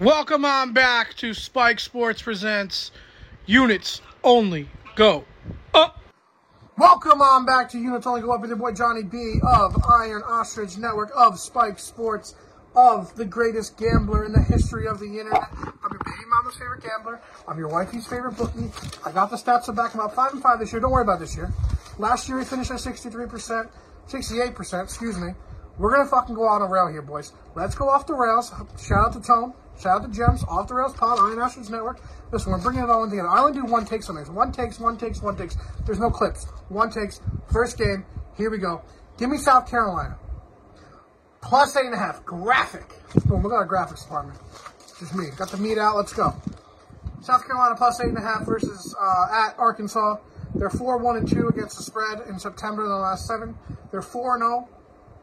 Welcome on back to Spike Sports Presents Units Only Go Up. Welcome on back to Units Only Go Up with your boy Johnny B of Iron Ostrich Network of Spike Sports of the greatest gambler in the history of the internet. I'm your baby mama's favorite gambler. I'm your wifey's favorite bookie. I got the stats to back him up. Five and five this year. Don't worry about this year. Last year he finished at 63%, 68%, excuse me. We're gonna fucking go out on a rail here, boys. Let's go off the rails. Shout out to Tone. Shout out to Gems. Off the rails pod, Iron Ostrich Network. Listen, we're bringing it all in together. I only do one takes on this. One takes, one takes, one takes. There's no clips. One takes. First game. Here we go. Give me South Carolina. Plus eight and a half. Graphic. Boom, look at our graphics department. Just me. Got the meat out. Let's go. South Carolina plus eight and a half versus uh, at Arkansas. They're four one and two against the spread in September in the last seven. They're four and zero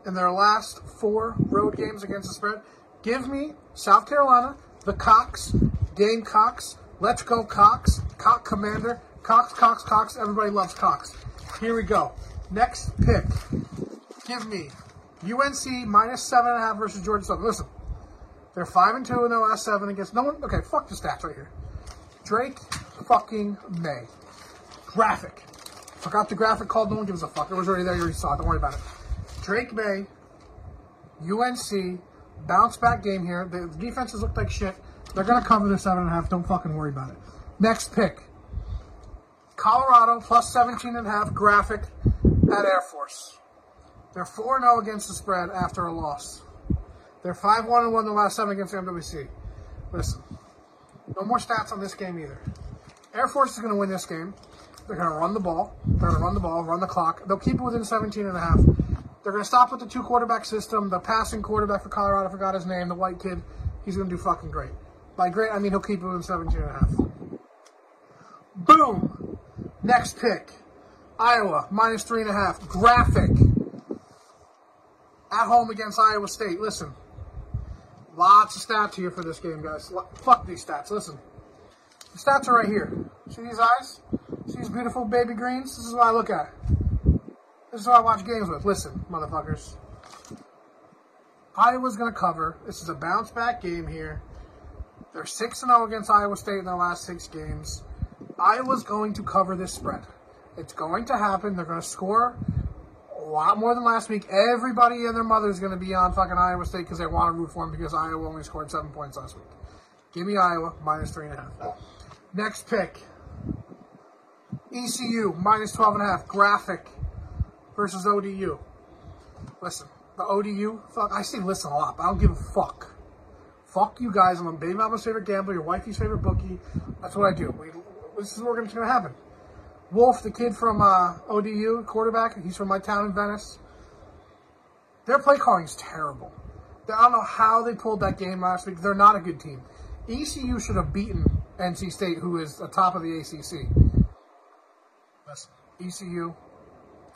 in their last four road games against the spread. Give me South Carolina, the Cox, Gamecocks. Let's go Cox, Cock Commander, Cox, Cox, Cox. Everybody loves Cox. Here we go. Next pick. Give me UNC minus seven and a half versus Georgia Southern. Listen, they're five and two in their last seven against no one. Okay, fuck the stats right here. Drake fucking Maye. Graphic. Forgot the graphic called. No one gives a fuck. It was already there. You already saw it. Don't worry about it. Drake Maye, UNC, bounce back game here. The defenses look like shit. They're gonna cover the seven and a half. Don't fucking worry about it. Next pick. Colorado plus 17 and a half graphic at Air Force. They're 4 0 against the spread after a loss. They're 5 1 and 1 the last seven against MWC. Listen, no more stats on this game either. Air Force is going to win this game. They're going to run the ball. They're going to run the ball, run the clock. They'll keep it within 17 and a half. They're going to stop with the two quarterback system. The passing quarterback for Colorado, I forgot his name, the white kid. He's going to do fucking great. By great, I mean he'll keep it in 17 and a half. Boom! Next pick. Iowa, minus three and a half. Graphic. At home against Iowa State. Listen. Lots of stats here for this game, guys. Fuck these stats. Listen. The stats are right here. See these eyes? See these beautiful baby greens? This is what I look at. This is what I watch games with. Listen, motherfuckers. Iowa's going to cover. This is a bounce back game here. They're 6 0 against Iowa State in their last six games. Iowa's going to cover this spread. It's going to happen. They're going to score a lot more than last week. Everybody and their mother is going to be on fucking Iowa State because they want to root for them because Iowa only scored seven points last week. Give me Iowa minus three and a half. Next pick. ECU minus 12 and a half. Graphic versus ODU. Listen, the ODU, fuck, I say listen a lot, I don't give a fuck. Fuck you guys. I'm baby mama's favorite gambler, your wifey's favorite bookie. That's what I do. We, this is what's going to happen. Wolff, the kid from uh, ODU, quarterback, he's from my town in Venice. Their play calling is terrible. I don't know how they pulled that game last week. They're not a good team. ECU should have beaten NC State, who is the top of the ACC. Listen, ECU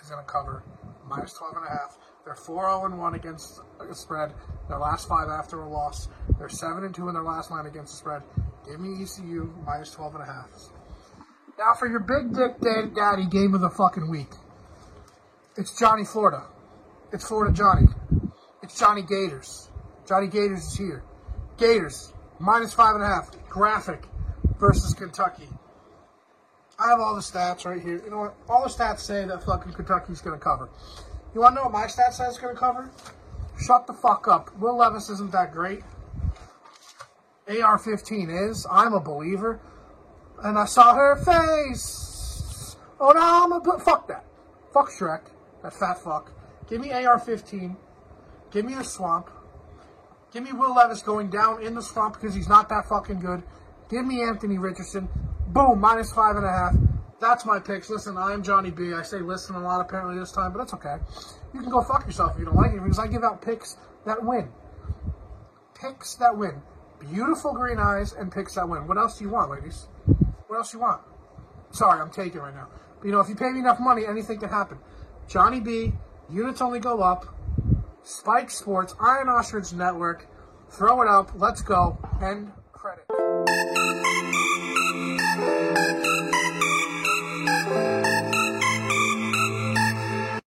is going to cover minus 12 and a half. They're 4 0 1 against the spread. Their last five after a loss. They're 7 and 2 in their last nine against the spread. Give me ECU minus 12 and a half. Now for your big dick daddy game of the fucking week. It's Johnny Florida. It's Florida Johnny. It's Johnny Gators. Johnny Gators is here. Gators, minus five and a half. Graphic versus Kentucky. I have all the stats right here. You know what? All the stats say that fucking Kentucky's going to cover. You want to know what my stats say it's going to cover? Shut the fuck up. Will Levis isn't that great. AR-15 is. I'm a believer. And I saw her face. Oh no, I'm a fuck that. Fuck Shrek. That fat fuck. Give me AR-15. Give me the swamp. Give me Will Levis going down in the swamp because he's not that fucking good. Give me Anthony Richardson. Boom, minus five and a half. That's my picks. Listen, I am Johnny B. I say listen a lot apparently this time, but that's okay. You can go fuck yourself if you don't like it because I give out picks that win. Picks that win. Beautiful green eyes and picks that win. What else do you want, ladies? What else do you want? Sorry, I'm taking right now. But you know, if you pay me enough money, anything can happen. Johnny B. Units only go up. Spike Sports, Iron Ostrich Network. Throw it up. Let's go. End credit. Thank you.